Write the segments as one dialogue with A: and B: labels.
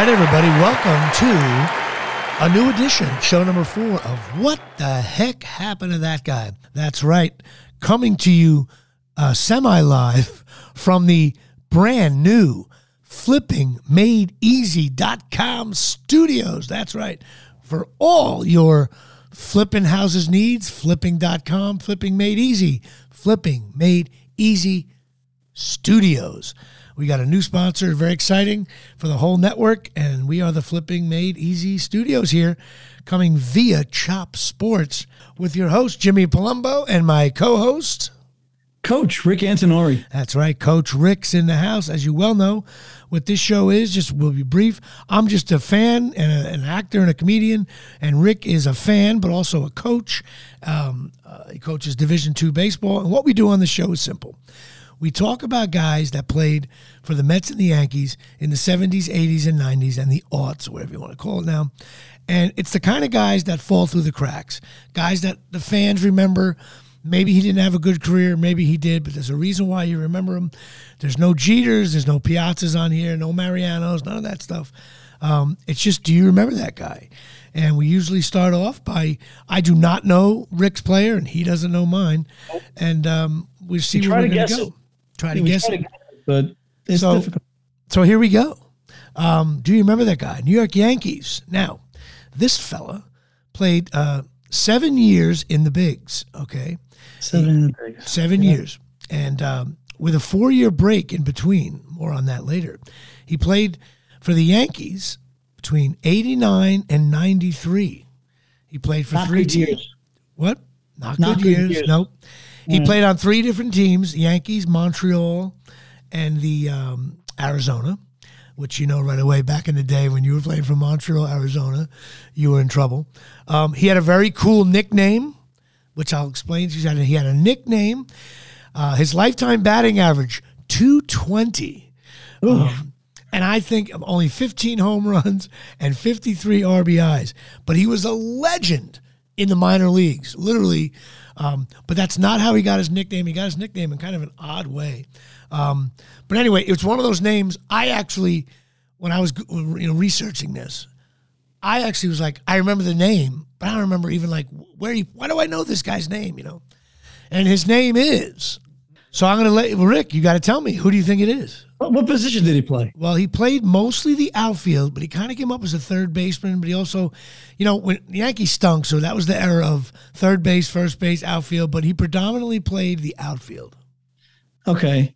A: Right, everybody, welcome to a new edition, show number four of What the Heck Happened to That Guy? That's right, coming to you uh, semi live from the brand new flippingmadeeasy.com studios. That's right, for all your flipping houses needs, flipping.com, flipping made easy, flipping made easy studios. We got a new sponsor, very exciting for the whole network, and we are the Flipping Made Easy Studios here, coming via Chop Sports with your host, Jimmy Palumbo, and my co host,
B: Coach Rick Antinori.
A: That's right, Coach Rick's in the house. As you well know, what this show is, just will be brief. I'm just a fan and a, an actor and a comedian, and Rick is a fan, but also a coach. Um, uh, he coaches Division two baseball, and what we do on the show is simple. We talk about guys that played for the Mets and the Yankees in the 70s, 80s, and 90s, and the aughts, whatever you want to call it now. And it's the kind of guys that fall through the cracks, guys that the fans remember. Maybe he didn't have a good career, maybe he did, but there's a reason why you remember him. There's no Jeters, there's no Piazzas on here, no Marianos, none of that stuff. Um, it's just, do you remember that guy? And we usually start off by, I do not know Rick's player, and he doesn't know mine. And um, we see where we're going to go.
B: It.
A: Try to guess it.
B: But it's
A: So-
B: difficult.
A: So here we go. Um, do you remember that guy? New York Yankees. Now, this fella played uh, seven years in the bigs. Okay,
B: Seven.
A: seven years, and um, with a four-year break in between. More on that later. He played for the Yankees between '89 and '93. He played for
B: Not
A: three
B: years.
A: What? Not,
B: Not
A: good,
B: good
A: years.
B: years.
A: Nope. He
B: Yeah.
A: played on three different teams: Yankees, Montreal, and the um, Arizona. Which you know right away. Back in the day when you were playing for Montreal, Arizona, you were in trouble. Um, he had a very cool nickname, which I'll explain. to you. He had a, he had a nickname. Uh, his lifetime batting average two twenty. Um, and I think of only 15 home runs and 53 RBIs. But he was a legend in the minor leagues, literally. Um, but that's not how he got his nickname. He got his nickname in kind of an odd way. Um, but anyway, it's one of those names. I actually, when I was you know researching this, I actually was like, I remember the name, but I don't remember even like where he. Why do I know this guy's name? You know, and his name is. So I'm to let Rick. You got to tell me who do you think it is?
B: What, what position did he play?
A: Well, he played mostly the outfield, but he kind of came up as a third baseman. But he also, you know, when the Yankees stunk, so that was the era of third base, first base, outfield. But he predominantly played the outfield.
B: Okay.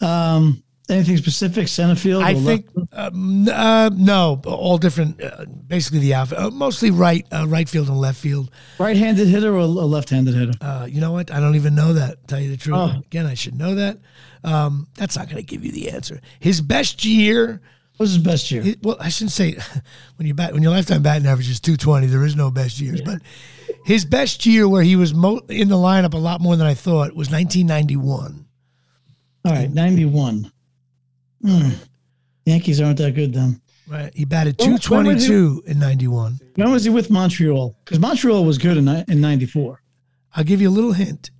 B: Um, anything specific? Center field?
A: I think um, uh, no, all different. Uh, basically, the outfield, uh, mostly right, uh, right field and left field.
B: right-handed hitter or a left-handed hitter?
A: Uh, you know what? I don't even know that. Tell you the truth.
B: Oh.
A: Again, I should know that. Um, that's not going to give you the answer. His best year.
B: What was his best year?
A: It, well, I shouldn't say when you bat when your lifetime batting average is two twenty. There is no best years, but his best year where he was mo- in the lineup a lot more than I thought was nineteen ninety one.
B: All right, ninety-one. Hmm. Yankees aren't that good then.
A: Right, he batted
B: When-
A: two
B: when
A: twenty in ninety one.
B: When was he with Montreal? Because Montreal was good in in '94.
A: I'll give you a little hint.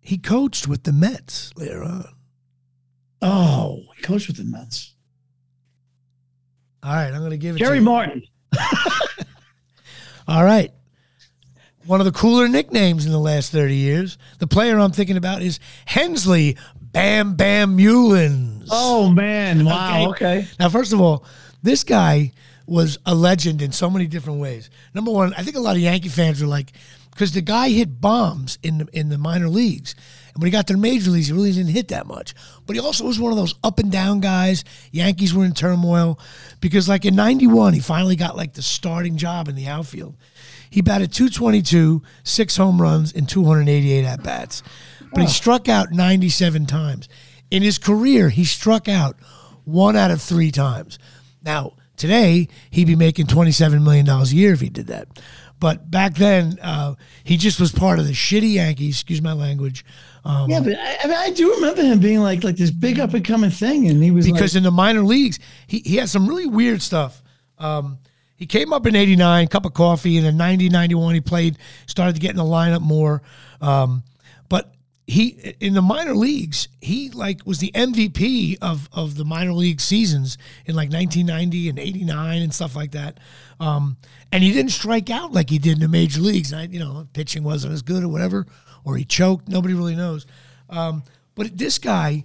A: He coached with the Mets later on.
B: Oh, he coached with the Mets.
A: All right, I'm going to give it
B: Jerry
A: to.
B: Martin.
A: All right. One of the cooler nicknames in the last 30 years. The player I'm thinking about is Hensley Bam Bam Meulens.
B: Oh man! Wow. Okay.
A: Now, first of all, this guy was a legend in so many different ways. Number one, I think a lot of Yankee fans are like, because the guy hit bombs in the, in the minor leagues, and when he got to the major leagues, he really didn't hit that much. But he also was one of those up and down guys. Yankees were in turmoil because, like in '91, he finally got like the starting job in the outfield. He batted 222, six home runs, and 288 at bats. But he struck out 97 times. In his career, he struck out one out of three times. Now, today, he'd be making $27 million a year if he did that. But back then, uh, he just was part of the shitty Yankees, excuse my language. Um,
B: Yeah, but I, I mean, I do remember him being like like this big up and coming thing, and he was
A: because
B: like,
A: in the minor leagues, he, he had some really weird stuff. Um, he came up in 89, cup of coffee, and in 90, 91, he played, started to get in the lineup more. Um, but he in the minor leagues, he like was the MVP of of the minor league seasons in like 1990 and 89 and stuff like that. Um, and he didn't strike out like he did in the major leagues. And I, you know, pitching wasn't as good or whatever, or he choked. Nobody really knows. Um, but this guy,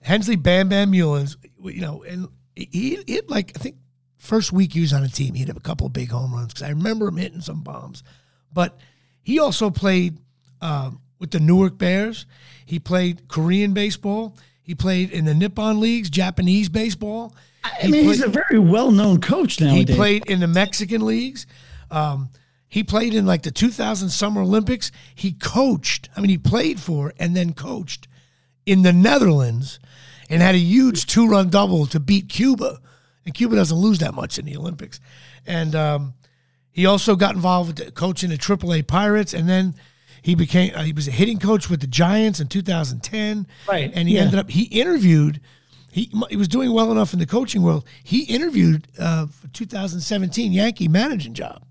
A: Hensley Bam Bam Meulens, you know, and he hit like I think first week he was on a team, he hit a couple of big home runs because I remember him hitting some bombs. But he also played um, with the Newark Bears. He played Korean baseball. He played in the Nippon leagues, Japanese baseball.
B: I mean, he's a very well-known coach nowadays.
A: He played in the Mexican leagues. Um, he played in like the 2000 Summer Olympics. He coached. I mean, he played for and then coached in the Netherlands, and had a huge two-run double to beat Cuba. And Cuba doesn't lose that much in the Olympics. And um, he also got involved with coaching the AAA Pirates, and then he became uh, he was a hitting coach with the Giants in 2010.
B: Right,
A: and he
B: yeah.
A: ended up he interviewed. He, he was doing well enough in the coaching world. He interviewed uh, for 2017 Yankee managing job,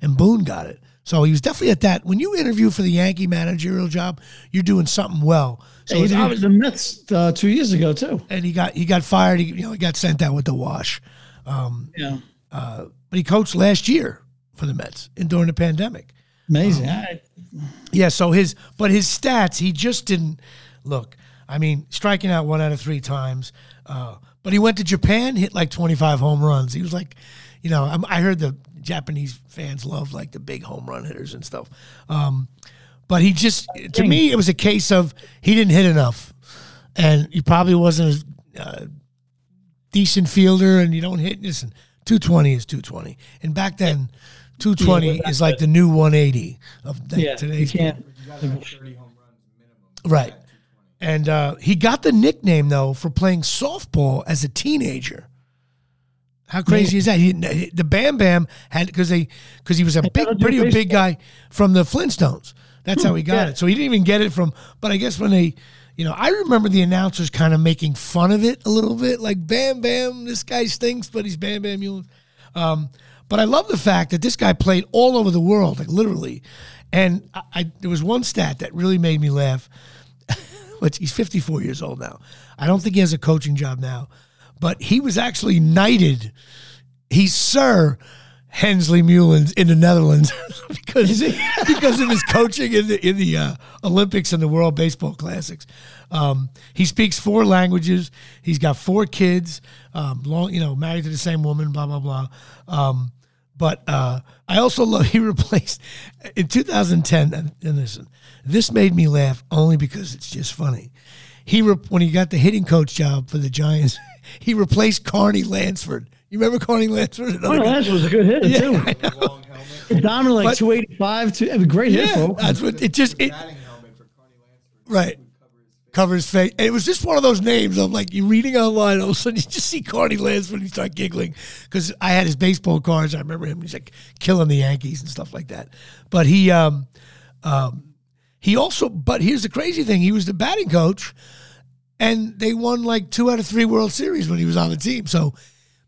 A: and Boone got it. So he was definitely at that. When you interview for the Yankee managerial job, you're doing something well. So
B: he was
A: obvious-
B: the Mets uh, two years ago too.
A: and he got he got fired. He, you know, he got sent out with the wash. Um,
B: Yeah,
A: uh, but he coached last year for the Mets and during the pandemic.
B: Amazing. I,
A: Yeah, so his but his stats, he just didn't look. I mean, striking out one out of three times. Uh, but he went to Japan, hit like twenty five home runs. He was like, you know, I'm, I heard the Japanese fans love like the big home run hitters and stuff. Um, but he just, to me, it was a case of he didn't hit enough, and he probably wasn't a uh, decent fielder, and you don't hit. Listen, two twenty is two twenty, and back then. 220
B: Yeah,
A: is like the new 180 of like
B: yeah, you
A: today's
B: can't.
C: You got to have 30 home runs minimum.
A: Right. And uh, he got the nickname though for playing softball as a teenager. How crazy is that? He, the Bam Bam had because they because he was a big,
B: gotta do
A: pretty big guy from the Flintstones. That's how he got
B: yeah.
A: it. So he didn't even get it from. But I guess when they, you know, I remember the announcers kind of making fun of it a little bit, like Bam Bam, this guy stinks, but he's Bam Bam Mullen. Um, but I love the fact that this guy played all over the world, like literally. And I, I there was one stat that really made me laugh which he's 54 years old now. I don't think he has a coaching job now, but he was actually knighted. He's Sir Hensley Meulens in the Netherlands because because of his coaching in the in the uh, Olympics and the World Baseball Classics. Um, he speaks four languages. He's got four kids. Um, long, you know, married to the same woman. Blah blah blah. Um, but uh, I also love he replaced in 2010. And, and listen, this made me laugh only because it's just funny. He re- when he got the hitting coach job for the Giants, he replaced Carney Lansford. You remember Carney Lansford? Another
B: Conor
A: guy?
B: Lansford was a good hitter
A: Yeah,
B: too.
A: I know.
C: Long.
B: Dominant like 285, two, a great hit,
A: Yeah,
B: folks.
A: that's what it just it
C: Batting helmet for Carney Lansford.
A: right
C: Would cover his face.
A: cover his face. And it was just one of those names. I'm like, you're reading online, all of a sudden you just see Carney Lansford and you start giggling because I had his baseball cards. I remember him. He's like killing the Yankees and stuff like that. But he, um, um, he also. But here's the crazy thing: he was the batting coach, and they won like two out of three World Series when he was on the team. So.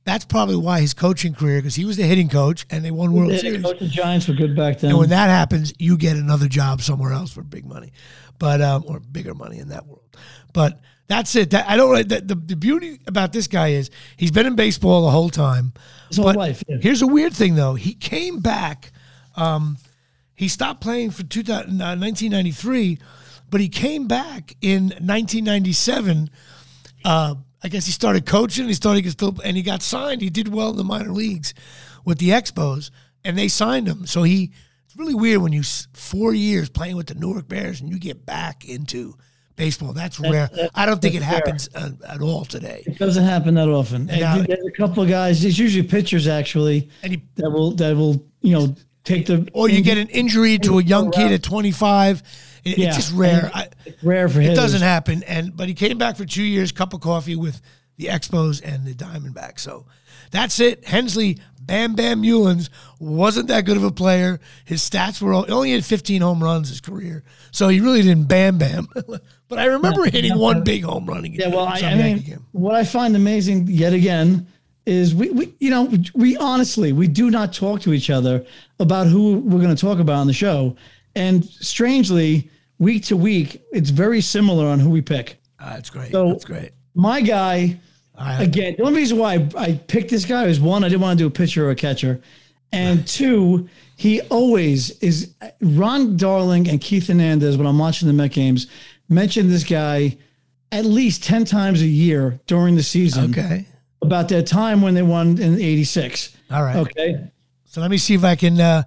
A: That's probably why his coaching career, because he was the hitting coach and they won World
B: Yeah,
A: Series.
B: coach the Giants were good back then.
A: And when that happens, you get another job somewhere else for big money, but um, or bigger money in that world. But that's it. That, I don't. The, the, the beauty about this guy is he's been in baseball the whole time.
B: His whole life, yeah.
A: Here's a weird thing though. He came back. Um, he stopped playing for 2000, uh, 1993, but he came back in 1997. Uh, I guess he started coaching. He started to still, and he got signed. He did well in the minor leagues with the Expos, and they signed him. So he. It's really weird when you four years playing with the Newark Bears and you get back into baseball. That's rare.
B: that's-
A: I don't think it
B: that's
A: happens uh, at all today.
B: It doesn't happen that often. And
A: now-
B: there's a couple of guys. It's usually pitchers actually
A: And he
B: that will that will you know take the.
A: or you get an injury to a young kid at 25. It,
B: Yeah.
A: It's just rare. I,
B: It's rare for
A: it
B: hitters.
A: doesn't happen. And but he came back for two years, cup of coffee with the Expos and the Diamondbacks. So that's it. Hensley Bam Bam Meulens wasn't that good of a player. His stats were all, only had 15 home runs his career, so he really didn't bam bam. but I remember hitting one big home run.
B: Again, yeah, well, I, I mean, what I find amazing yet again is we, we, you know, we honestly we do not talk to each other about who we're going to talk about on the show, and strangely, week to week, it's very similar on who we pick.
A: Ah, that's great.
B: So-
A: that's great.
B: My guy,
A: right.
B: again, the only reason why I, I picked this guy is one, I didn't want to do a pitcher or a catcher. And two, he always is Ron Darling and Keith Hernandez, when I'm watching the Met games, mention this guy at least 10 times a year during the season
A: Okay.
B: About that time when they won in 86.
A: All right.
B: Okay.
A: So let me see if I can. Uh,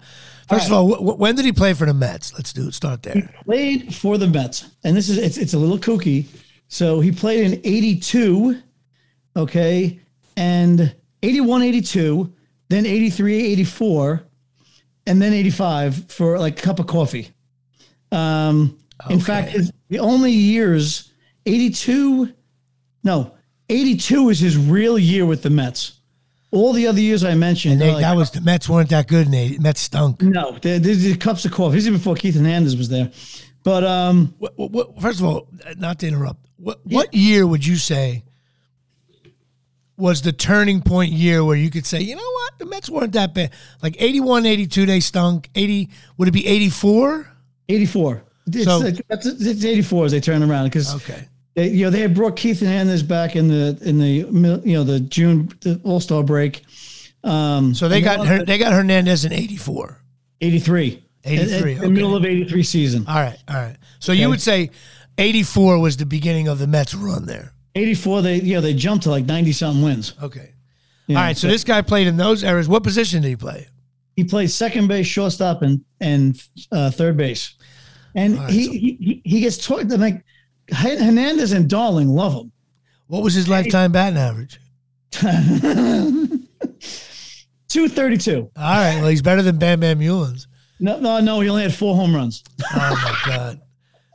A: first of all, wh- when did he play for the Mets? Let's do it. Start there.
B: He played for the Mets, and this is it's it's a little kooky. So he played in '82, okay, and 81, 82, then 83, 84, and then 85 for like a cup of coffee. Um, in fact, the only years 82, no, 82 is his real year with the Mets. All the other years I mentioned,
A: they,
B: like,
A: that was the Mets weren't that good. And they Mets stunk.
B: no, the, the, the cups of coffee. This is before Keith Hernandez was there. But um,
A: What, what, first of all, not to interrupt. What what year would you say was the turning point year where you could say, you know what, the Mets weren't that bad? Like 81, 82, they stunk. 80, would it be 84?
B: 84. It's,
A: So-
B: it's, it's 84 as they turn around because
A: Okay.
B: They, you know they had brought Keith Hernandez back in the in the you know the June the All Star break. Um,
A: So they got her, they got Hernandez in 84.
B: 83.
A: 83,
B: At- at
A: okay.
B: the middle of 83 season.
A: All right, all right. So you would say 84 was the beginning of the Mets run there.
B: 84. They you know they jumped to like 90 something wins.
A: Okay.
B: Yeah,
A: all right, so this guy played in those eras. What position did he play?
B: he played second base, shortstop, and and uh, third base. And
A: right,
B: he,
A: so-
B: he he gets taught like Hernandez and Darling love him.
A: What was his lifetime batting average?
B: 232.
A: All right, well, he's better than Bam Bam Meulens.
B: No, no, no. He only had four home runs.
A: Oh my god!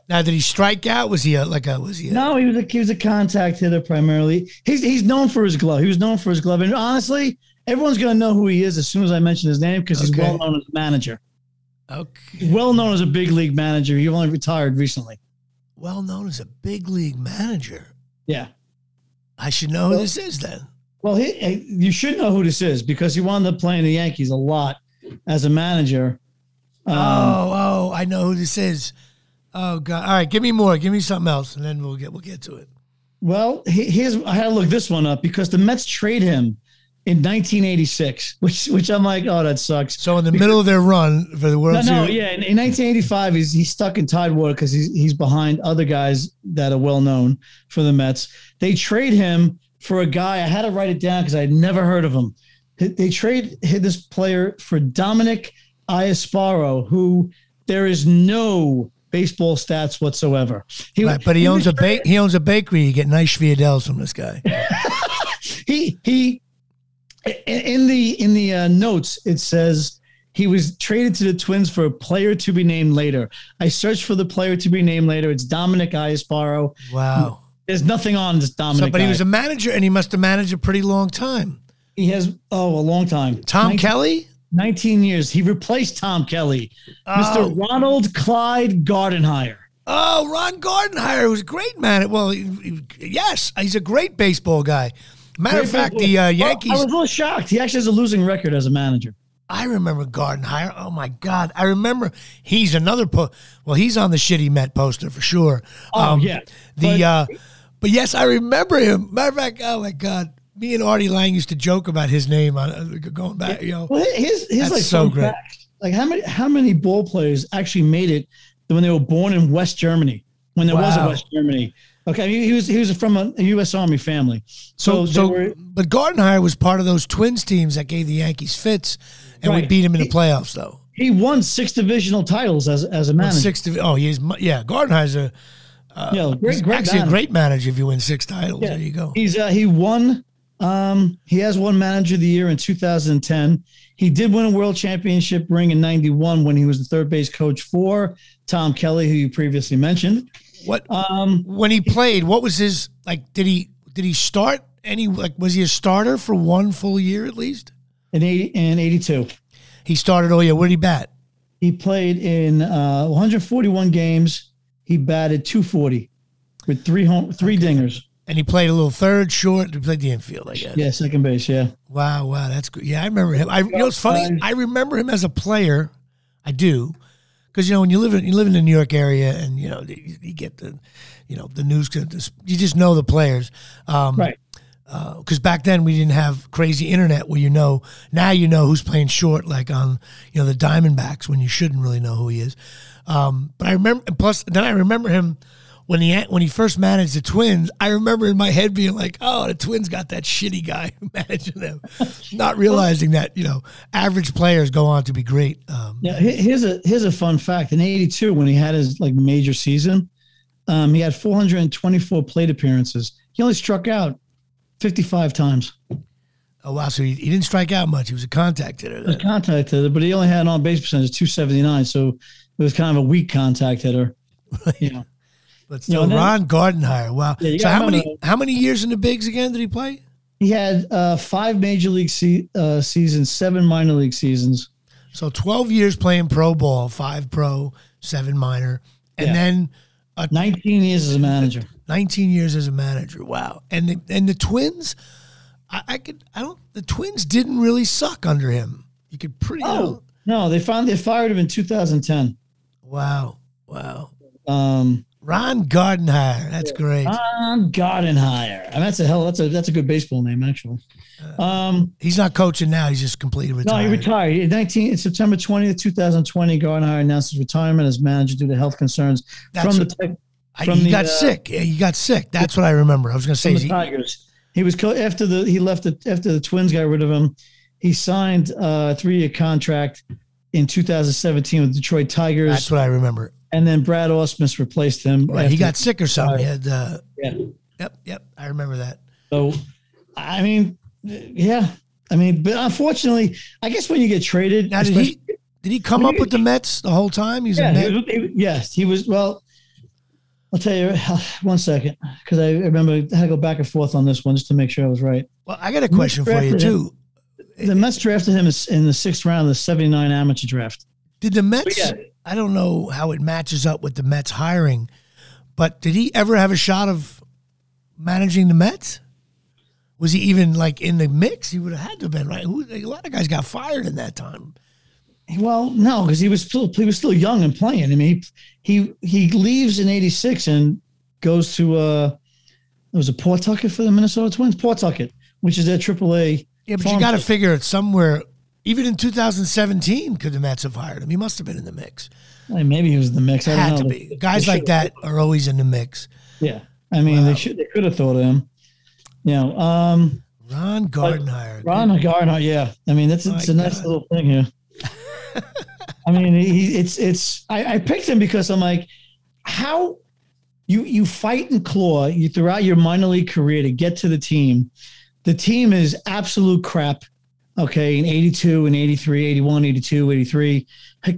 A: Now, did he strike out? Was he a, like a was he? A,
B: No, he was a he was a contact hitter primarily. He's he's known for his glove. He was known for his glove, and honestly, everyone's gonna know who he is as soon as I mention his name because he's well known as a manager.
A: Okay.
B: Well known as a big league manager. He only retired recently.
A: Well known as a big league manager.
B: Yeah.
A: I should know who this is then.
B: Well, he, you should know who this is because he wound up playing the Yankees a lot as a manager. Um,
A: oh, oh, I know who this is. Oh god! All right, give me more. Give me something else, and then we'll get we'll get to it.
B: Well, he- here's I had to look this one up because the Mets trade him in 1986, which which I'm like, oh, that sucks.
A: So in the middle of their run for the World
B: No, no, yeah. In, in 1985, he's he's stuck in Tidewater because he's he's behind other guys that are well known for the Mets. They trade him for a guy. I had to write it down because I had never heard of him. They- They trade this player for Dominic Iasparo, who there is no baseball stats whatsoever. He,
A: right, but he
B: he
A: owns a ba- he owns a bakery. You get nice Fiadels from this guy.
B: he he in- the in the uh, notes it says he was traded to the Twins for a player to be named later. I searched for the player to be named later. It's Dominic Iasparo.
A: Wow.
B: There's nothing on this
A: So,
B: Dominic.
A: but he was a manager, and he must have managed a pretty long time.
B: he has oh a long time.
A: Tom
B: 19,
A: Kelly.
B: 19 years. He replaced Tom Kelly.
A: Oh.
B: Mr. Ronald Clyde Gardenhire.
A: Oh, Ron Gardenhire was a great man. Well, he- he- yes, he's a great baseball guy. Matter of fact, the uh, Yankees.
B: I was a little shocked. He actually has a losing record as a manager.
A: I remember Gardenhire. Oh my God, I remember. He's another. Po- well, he's on the shitty Met poster for sure.
B: Oh, yeah.
A: The
B: But-
A: uh, but yes, I remember him. Matter of fact, oh my God, me and Artie Lange used to joke about his name on uh, going back. You know,
B: Well, his his
A: That's
B: like
A: so great.
B: fact, like how many how many ball players actually made it when they were born in West Germany when there was a West Germany. Okay, he, he was he was from a, U.S. Army family.
A: so
B: So,
A: so,
B: were,
A: but Gardenhire was part of those Twins teams that gave the Yankees fits, and we beat him in the playoffs though.
B: he won six divisional titles as as a manager.
A: Six. divi- Oh, he's yeah. Gardenhire's a
B: you know, great, great
A: actually
B: manager.
A: a great manager if you win six titles.
B: Yeah.
A: There you go.
B: He's uh, he won. Um, he has won manager of the year in 2010. He did win a world championship ring in '91 when he was the third base coach for Tom Kelly, who you previously mentioned.
A: What
B: Um,
A: when he played? What was his like? Did he did he start any? Like was he a starter for one full year at least?
B: in 80 in 82.
A: He started Oh yeah, Where did he bat?
B: He played in uh, 141 games. He batted 240 with three home, three dingers.
A: And he played a little third, short. He played the infield. I guess.
B: Yeah, second base. Yeah,
A: Wow, wow, that's good. Yeah, I remember him. I, you know, it's funny. I remember him as a player. I do, because you know when you live in you live in the New York area and you know you, you get the you know the news you just know the players um,
B: Right.
A: because back then we didn't have crazy internet where you know now you know who's playing short like on you know the Diamondbacks when you shouldn't really know who he is. Um, but I remember plus then I remember him when he when he first managed the Twins. I remember in my head being like, oh, the Twins got that shitty guy managing them, not realizing that you know average players go on to be great. Um,
B: Yeah, here's a here's a fun fact. In '82, when he had his like major season, um, he had 424 plate appearances. He only struck out 55 times.
A: oh wow, so he, he didn't strike out much. He was a contact hitter.
B: He was
A: Then.
B: contacted, but he only had an on base percentage of 279. So it was kind of a weak contact hitter. You know,
A: But still,
B: and then-
A: Ron Gardenhire. Wow.
B: Yeah,
A: so how many how many years in the bigs again did he play?
B: he had uh, five major league se- uh, seasons, seven minor league seasons.
A: So 12 years playing pro ball, five pro, seven minor, and
B: Yeah.
A: then
B: 19 years as a manager.
A: 19 years as a manager. Wow. And the, and the Twins, I, I could, I don't, the Twins didn't really suck under him. You could pretty, you know-
B: Oh no, they found they fired him in 2010.
A: wow. Wow.
B: Um,
A: Ron Gardenhire. That's great.
B: Ron Gardenhire. I mean, that's a hell. That's a that's a good baseball name, actually. Um,
A: He's not coaching now. He's just completely
B: no,
A: retired.
B: he retired in 19 in September 20th, 2020. Gardenhire announced his retirement as manager due to health concerns
A: That's
B: from the
A: what- I-
B: from
A: he
B: the,
A: got
B: uh,
A: sick. Yeah, he got sick. That's what I remember. I was going to say,
B: the
A: he,
B: Tigers. He was co- after the he left the, after the Twins got rid of him. He signed a three year contract in 2017 with Detroit Tigers,
A: that's what I remember.
B: and then Brad Ausmus replaced him.
A: Right. He got sick or something. He had, uh,
B: yeah.
A: yep, yep. I remember that.
B: So, I mean, yeah. I mean, but unfortunately, I guess when you get traded,
A: Now, did he did he come up with the Mets the whole time? He's
B: Yeah, he was, he, yes, he was. Well, I'll tell you one second because I remember I had to go back and forth on this one just to make sure I was right.
A: Well, I got a question for you too.
B: The Mets drafted him in the sixth round of the '79 amateur draft.
A: Did the Mets?
B: yeah.
A: I don't know how it matches up with the Mets hiring, but did he ever have a shot of managing the Mets? Was he even like in the mix? He would have had to have been right. Who, a lot of guys got fired in that time.
B: Well, no, because he was still he was still young and playing. I mean, he he, he leaves in '86 and goes to uh, it was a Pawtucket for the Minnesota Twins, Pawtucket, which is their AAA.
A: Yeah, but you got to figure it somewhere. Even in 2017, could the Mets have hired him? He must have been in the mix.
B: Hey, maybe he was in the mix. I don't
A: Had to be.
B: They-
A: Guys
B: they
A: like that are always in the mix.
B: Yeah, I mean,
A: Wow.
B: they should they could have thought of him. You know, um,
A: Ron Gardenhire.
B: Ron Garner. Yeah, I mean, that's it's a nice little thing here. I mean, he, it's it's. I, I picked him because I'm like, how you you fight and claw you throughout your minor league career to get to the team. The team is absolute crap. Okay, in 82 and 83, 81, 82, 83.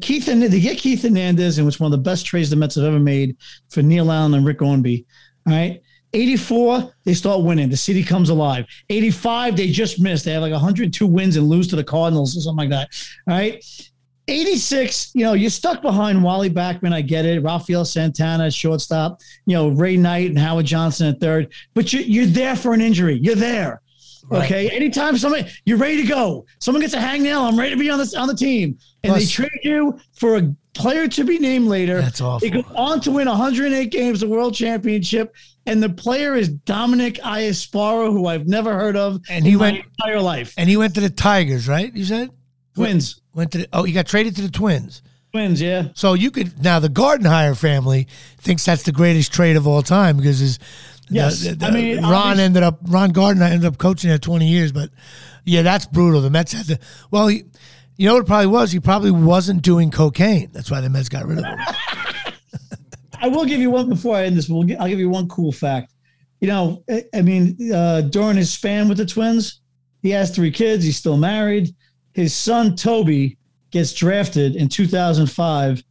B: Keith they get Keith Hernandez, and which one of the best trades the Mets have ever made for Neil Allen and Rick Ownbey. All right. 84, they start winning. The city comes alive. 85, they just missed. They have like 102 wins and lose to the Cardinals or something like that. All right. 86, you know, you're stuck behind Wally Backman. I get it. Rafael Santana, shortstop, you know, Ray Knight and Howard Johnson at third. But you, you're there for an injury. You're there.
A: Right.
B: Okay. Anytime somebody you're ready to go, someone gets a hangnail, I'm ready to be on this on the team. And they trade you for a player to be named later.
A: That's awful.
B: They go on to win 108 games, the world championship, and the player is Dominic Iasparo, who I've never heard of
A: And he
B: in my
A: went-
B: entire life.
A: And he went to the Tigers, right? You said
B: Twins,
A: went to. The, oh, he got traded to the Twins.
B: twins, yeah.
A: So you could now the Gardenhire family thinks that's the greatest trade of all time because his
B: Yes.
A: the- the-
B: I mean,
A: Ron ended up Ron Gardner ended up coaching there twenty years, but yeah, that's brutal. The Mets had to. Well, he, you know what it probably was? He probably wasn't doing cocaine. That's why the Mets got rid of him.
B: I will give you one before I end this. We'll gi- I'll give you one cool fact. You know, I, I mean, uh, during his span with the Twins, he has three kids. He's still married. His son Toby gets drafted in 2005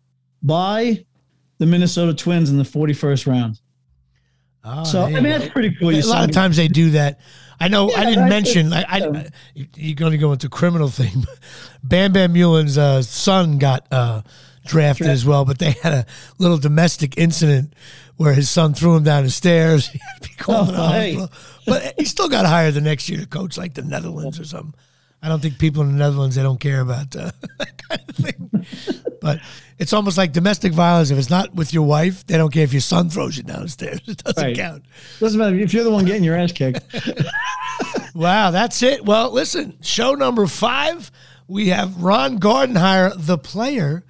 B: by the Minnesota Twins in the 41st round.
A: Oh,
B: So I mean,
A: go.
B: that's pretty cool.
A: a lot of times they do that. I know. I didn't mention. I, I,
B: Yeah.
A: you're going to go into criminal thing. Bam Bam Meulens' uh, son got uh, drafted as well, but they had a little domestic incident where his son threw him down the stairs. He had to be called
B: Oh, hey.
A: But he still got hired the next year to coach like the Netherlands or something. I don't think people in the Netherlands they don't care about uh, that kind of thing. But it's almost like domestic violence. If it's not with your wife, they don't care if your son throws you down the stairs. It doesn't
B: Right.
A: count.
B: Doesn't matter if you're the one getting your ass kicked.
A: Wow, that's it. Well, listen, show number five, we have Ron Gardenhire, the player,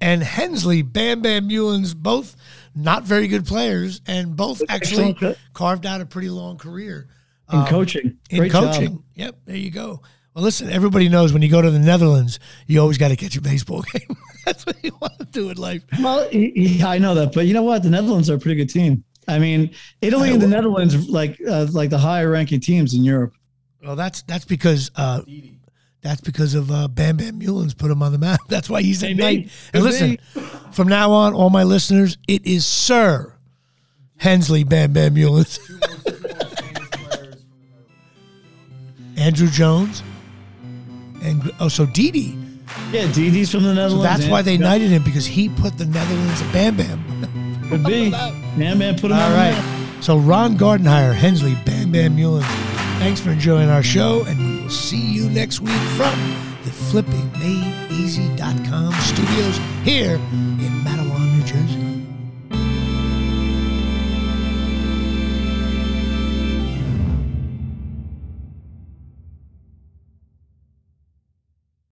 A: and Hensley, Bam Bam Meulens, both not very good players, and both actually carved out a pretty long career
B: In um, coaching.
A: in
B: Great
A: coaching.
B: Job.
A: Yep, there you go. Well, listen, everybody knows when you go to the Netherlands, you always got to catch a baseball game. That's what you want to do in life.
B: Well, yeah, I know that, but you know what? The Netherlands are a pretty good team. I mean, Italy and the Netherlands, like uh, like the higher ranking teams in Europe.
A: Well, that's that's because uh, that's because of uh, Bam Bam Meulens put him on the map. That's why he's at night. And listen, from now on, all my listeners, it is Sir Hensley Bam Bam Meulens,
C: Two most, two most famous players from the Netherlands.
A: Andruw Jones, and oh, so Didi.
B: Yeah, Didi's from the
A: So
B: Netherlands.
A: that's
B: and-
A: why they knighted him because he put the Netherlands Bam Bam.
B: Could be. Bam Bam put him
A: All right.
B: map.
A: So Ron Gardenhire, Hensley, Bam Bam Mullen. Thanks for enjoying our show, and we will see you next week from the FlippingMadeEasy.com studios here in.